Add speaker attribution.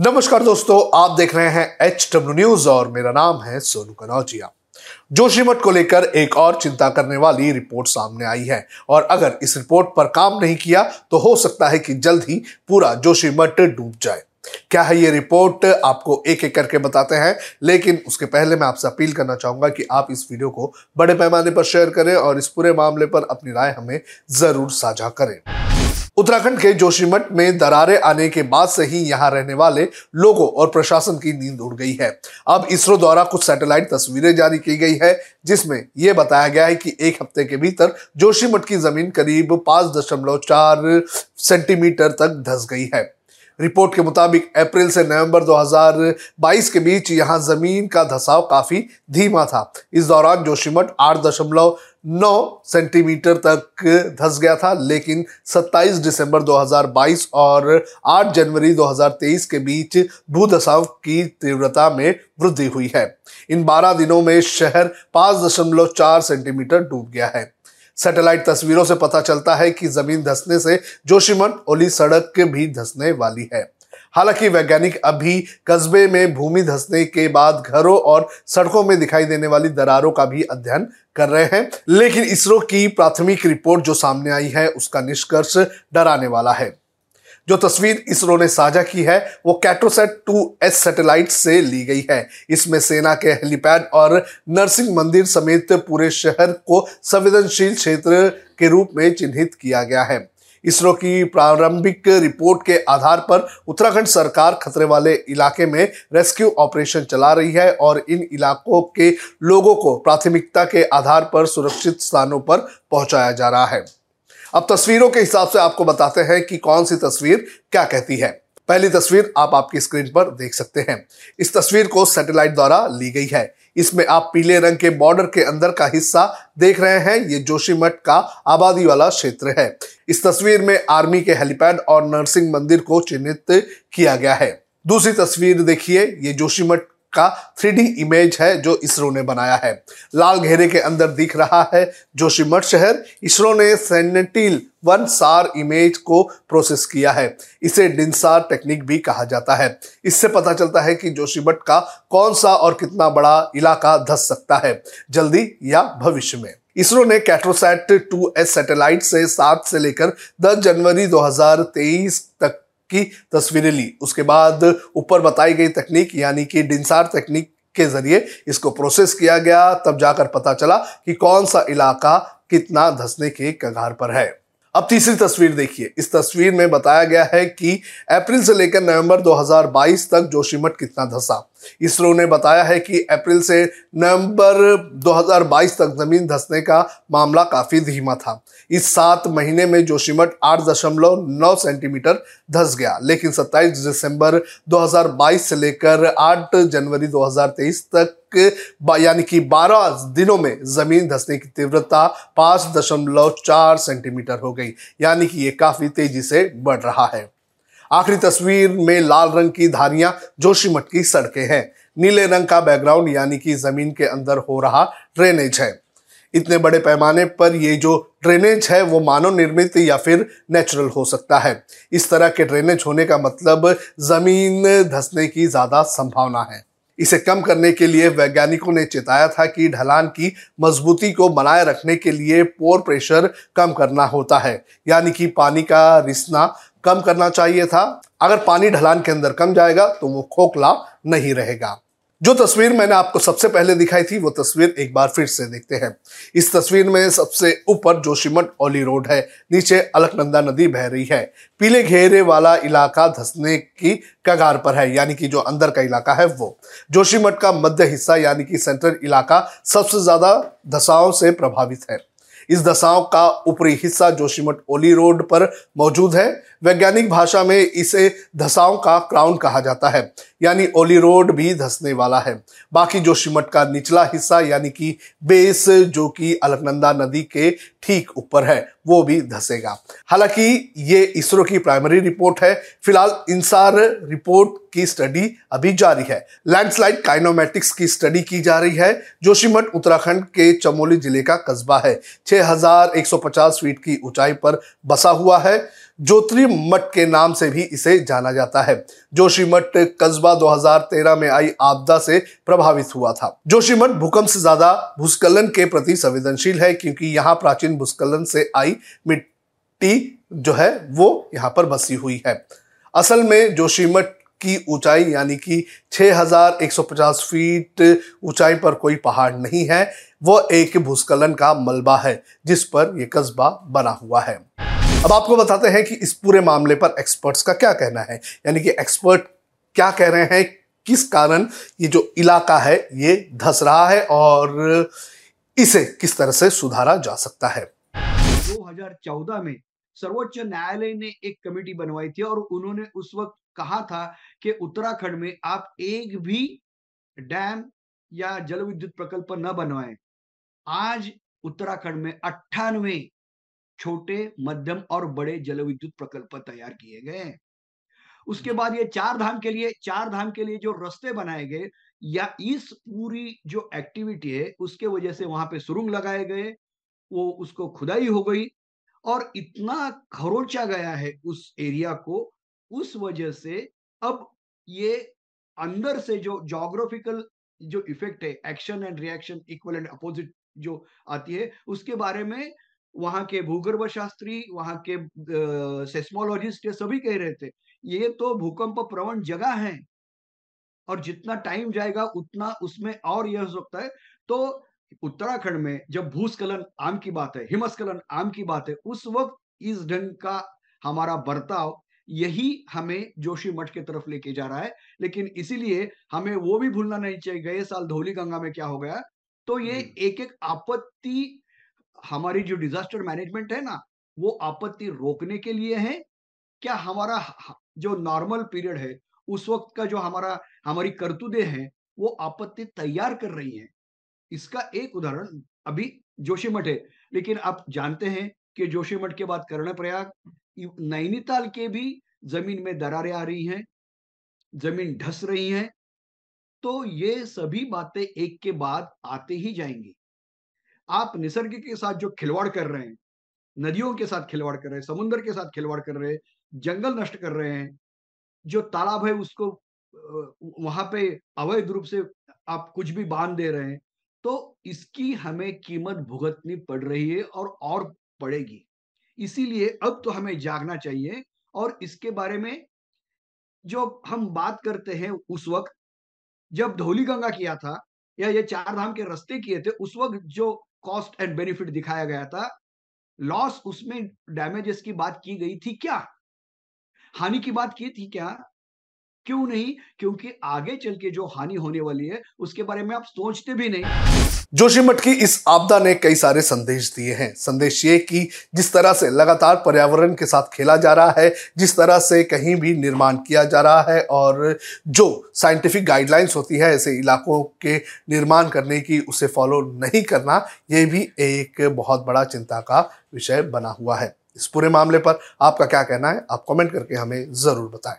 Speaker 1: नमस्कार दोस्तों, आप देख रहे हैं एच डब्ल्यू न्यूज़ और मेरा नाम है सोनू कनौजिया। जोशीमठ को लेकर एक और चिंता करने वाली रिपोर्ट सामने आई है। और अगर इस रिपोर्ट पर काम नहीं किया तो हो सकता है कि जल्द ही पूरा जोशीमठ डूब जाए। क्या है ये रिपोर्ट? आपको एक एक करके बताते हैं। लेकिन उसके पहले मैं आपसे अपील करना चाहूँगा कि आप इस वीडियो को बड़े पैमाने पर शेयर करें और इस पूरे मामले पर अपनी राय हमें ज़रूर साझा करें। उत्तराखंड के जोशीमठ में दरारें आने के बाद से ही यहाँ रहने वाले लोगों और प्रशासन की नींद उड़ गई है। अब इसरो द्वारा कुछ सैटेलाइट तस्वीरें जारी की गई है, जिसमें यह बताया गया है कि एक हफ़्ते के भीतर जोशीमठ की ज़मीन करीब पाँच दशमलव चार सेंटीमीटर तक धस गई है। रिपोर्ट के मुताबिक अप्रैल से नवंबर 2022 के बीच यहाँ ज़मीन का धसाव काफ़ी धीमा था। इस दौरान जोशीमठ आठ दशमलव नौ सेंटीमीटर तक धस गया था, लेकिन 27 दिसंबर 2022 और 8 जनवरी 2023 के बीच भू भूधसाव की तीव्रता में वृद्धि हुई है। इन 12 दिनों में शहर 5.4 सेंटीमीटर डूब गया है। सैटेलाइट तस्वीरों से पता चलता है कि ज़मीन धसने से जोशीमठ ओली सड़क भी धसने वाली है। हालाँकि वैज्ञानिक अभी कस्बे में भूमि धसने के बाद घरों और सड़कों में दिखाई देने वाली दरारों का भी अध्ययन कर रहे हैं, लेकिन इसरो की प्राथमिक रिपोर्ट जो सामने आई है, उसका निष्कर्ष डराने वाला है। जो तस्वीर इसरो ने साझा की है, वो कैट्रोसेट टू एस सैटेलाइट से ली गई है। इसमें सेना के हेलीपैड और नरसिंह मंदिर समेत पूरे शहर को संवेदनशील क्षेत्र के रूप में चिन्हित किया गया है। इसरो की प्रारंभिक रिपोर्ट के आधार पर उत्तराखंड सरकार खतरे वाले इलाके में रेस्क्यू ऑपरेशन चला रही है और इन इलाकों के लोगों को प्राथमिकता के आधार पर सुरक्षित स्थानों पर पहुँचाया जा रहा है। अब तस्वीरों के हिसाब से आपको बताते हैं कि कौन सी तस्वीर क्या कहती है। पहली तस्वीर आप आपकी स्क्रीन पर देख सकते हैं। इस तस्वीर को सैटेलाइट द्वारा ली गई है। इसमें आप पीले रंग के बॉर्डर के अंदर का हिस्सा देख रहे हैं। ये जोशीमठ का आबादी वाला क्षेत्र है। इस तस्वीर में आर्मी के हेलीपैड और नरसिंह मंदिर को चिन्हित किया गया है। दूसरी तस्वीर देखिए। ये जोशीमठ का थ्री इमेज है जो इसरो ने बनाया है। लाल घेरे के अंदर दिख रहा है जोशीमठ शहर। इसरो ने सेनेटिल वन सार इमेज को प्रोसेस किया है। इसे डिंसार टेक्निक भी कहा जाता है। इससे पता चलता है कि जोशीमठ का कौन सा और कितना बड़ा इलाका धस सकता है, जल्दी या भविष्य में। इसरो ने कैट्रोसैट 2 एस सैटेलाइट से 7 से लेकर 10 जनवरी 2023 तक की तस्वीरें ली। उसके बाद ऊपर बताई गई तकनीक, यानी कि डिंसार तकनीक के ज़रिए इसको प्रोसेस किया गया। तब जाकर पता चला कि कौन सा इलाका कितना धसने के कगार पर है। अब तीसरी तस्वीर देखिए। इस तस्वीर में बताया गया है कि अप्रैल से लेकर नवंबर 2022 तक जोशीमठ कितना धसा। इसरो ने बताया है कि अप्रैल से नवंबर 2022 तक ज़मीन धसने का मामला काफ़ी धीमा था। इस सात महीने में जोशीमठ आठ दशमलव नौ सेंटीमीटर धस गया, लेकिन 27 दिसंबर 2022 से लेकर 8 जनवरी 2023 तक यानी कि 12 दिनों में ज़मीन धसने की तीव्रता पाँच दशमलव चार सेंटीमीटर हो गई, यानी कि ये काफ़ी तेज़ी से बढ़ रहा है। आखिरी तस्वीर में लाल रंग की धारियाँ जोशीमठ की सड़कें हैं। नीले रंग का बैकग्राउंड यानी कि ज़मीन के अंदर हो रहा ड्रेनेज है। इतने बड़े पैमाने पर ये जो ड्रेनेज है, वो मानव निर्मित या फिर नेचुरल हो सकता है। इस तरह के ड्रेनेज होने का मतलब ज़मीन धसने की ज़्यादा संभावना है। इसे कम करने के लिए वैज्ञानिकों ने चेताया था कि ढलान की मजबूती को बनाए रखने के लिए पोर प्रेशर कम करना होता है। यानी कि पानी का रिसना कम करना चाहिए था। अगर पानी ढलान के अंदर कम जाएगा तो वो खोखला नहीं रहेगा। जो तस्वीर मैंने आपको सबसे पहले दिखाई थी, वो तस्वीर एक बार फिर से देखते हैं। इस तस्वीर में सबसे ऊपर जोशीमठ ओली रोड है, नीचे अलकनंदा नदी बह रही है। पीले घेरे वाला इलाका धसने की कगार पर है, यानी कि जो अंदर का इलाका है वो। जोशीमठ का मध्य हिस्सा, यानी कि सेंट्रल इलाका, सबसे ज़्यादा धसाओं से प्रभावित है। इस दशाओं का ऊपरी हिस्सा जोशीमठ ओली रोड पर मौजूद है। वैज्ञानिक भाषा में इसे धसाओं का क्राउन कहा जाता है, यानी ओली रोड भी धसने वाला है। बाकी जोशीमठ का निचला हिस्सा, यानी कि बेस, जो कि अलकनंदा नदी के ठीक ऊपर है, वो भी धसेगा। हालाँकि ये इसरो की प्राइमरी रिपोर्ट है। फ़िलहाल इंसार रिपोर्ट की स्टडी अभी जारी है। लैंडस्लाइड काइनोमेटिक्स की स्टडी की जा रही है, जोशीमठ, उत्तराखंड के चमोली ज़िले का कस्बा है। 6150 फीट की ऊंचाई पर बसा हुआ है। जोत्री मठ के नाम से भी इसे जाना जाता है। जोशीमठ कस्बा 2013 में आई आपदा से प्रभावित हुआ था। जोशीमठ भूकंप से ज़्यादा भूस्खलन के प्रति संवेदनशील है, क्योंकि यहाँ प्राचीन भूस्खलन से आई मिट्टी जो है, वो यहाँ पर बसी हुई है। असल में जोशीमठ की ऊंचाई, यानी कि 6150 फीट ऊंचाई पर कोई पहाड़ नहीं है। वो एक भूस्खलन का मलबा है, जिस पर यह कस्बा बना हुआ है। अब आपको बताते हैं कि इस पूरे मामले पर एक्सपर्ट्स का क्या कहना है। यानी कि एक्सपर्ट क्या कह रहे हैं, किस कारण ये जो इलाका है, ये धस रहा है और इसे किस तरह से सुधारा जा सकता है।
Speaker 2: 2014 में सर्वोच्च न्यायालय ने एक कमेटी बनवाई थी और उन्होंने उस वक्त कहा था कि उत्तराखंड में आप एक भी डैम या जल विद्युत प्रकल्प न बनवाएँ। आज उत्तराखंड में अट्ठानवे छोटे, मध्यम और बड़े जल विद्युत प्रकल्प तैयार किए गए उसके बाद ये चार धाम के लिए, चार धाम के लिए जो रास्ते बनाए गए या इस पूरी जो एक्टिविटी है, उसके वजह से वहाँ पे सुरुंग लगाए गए, वो उसको खुदाई हो गई और इतना खरोचा गया है उस एरिया को उस वजह से अब ये अंदर से जो जोग्राफिकल जो इफ़ेक्ट है action and reaction equal and opposite जो आती है, उसके बारे में वहाँ के भूगर्भ शास्त्री, वहाँ के सेस्मोलॉजिस्ट ये सभी कह रहे थे, ये तो भूकंप प्रवण जगह है और जितना टाइम जाएगा, उतना उसमें और यह हो सकता है। तो उत्तराखंड में जब भूस्खलन आम की बात है, हिमस्खलन आम की बात है, उस वक्त इस ढंग का हमारा बर्ताव यही हमें जोशी मठ की तरफ़ लेके जा रहा है। लेकिन इसीलिए हमें वो भी भूलना नहीं चाहिए गए साल धौली गंगा में क्या हो गया? तो ये एक एक आपत्ति हमारी जो डिजास्टर मैनेजमेंट है ना वो आपत्ति रोकने के लिए है। क्या हमारा जो नॉर्मल पीरियड है उस वक्त का जो हमारा हमारी करतूदे हैं वो आपत्ति तैयार कर रही हैं। इसका एक उदाहरण अभी जोशीमठ है। लेकिन आप जानते हैं कि जोशीमठ के बाद कर्णप्रयाग नैनीताल के भी ज़मीन में दरारें आ रही हैं, ज़मीन ढस रही है तो ये सभी बातें एक के बाद आते ही जाएँगी। आप निसर्ग के साथ जो खिलवाड़ कर रहे हैं, नदियों के साथ खिलवाड़ कर रहे हैं, समुद्र के साथ खिलवाड़ कर रहे हैं, जंगल नष्ट कर रहे हैं, जो तालाब है उसको वहाँ पे अवैध रूप से आप कुछ भी बाँध दे रहे हैं तो इसकी हमें कीमत भुगतनी पड़ रही है और और पड़ेगी। इसीलिए अब तो हमें जागना चाहिए और इसके बारे में जो हम बात करते हैं उस वक्त, जब धौली गंगा किया था या ये चार धाम के रस्ते किए थे, उस वक्त जो कॉस्ट एंड बेनिफिट दिखाया गया था लॉस उसमें डैमेजेस की बात की गई थी क्या? हानि की बात की थी क्या? क्यों नहीं? क्योंकि आगे चल के जो हानि होने वाली है, उसके बारे में आप सोचते भी नहीं।
Speaker 1: जोशीमठ की इस आपदा ने कई सारे संदेश दिए हैं। संदेश ये कि जिस तरह से लगातार पर्यावरण के साथ खेला जा रहा है, जिस तरह से कहीं भी निर्माण किया जा रहा है और जो साइंटिफिक गाइडलाइंस होती है, ऐसे इलाकों के निर्माण करने की उसे फॉलो नहीं करना, ये भी एक बहुत बड़ा चिंता का विषय बना हुआ है। इस पूरे मामले पर आपका क्या कहना है, आप कमेंट करके हमें ज़रूर बताएँ।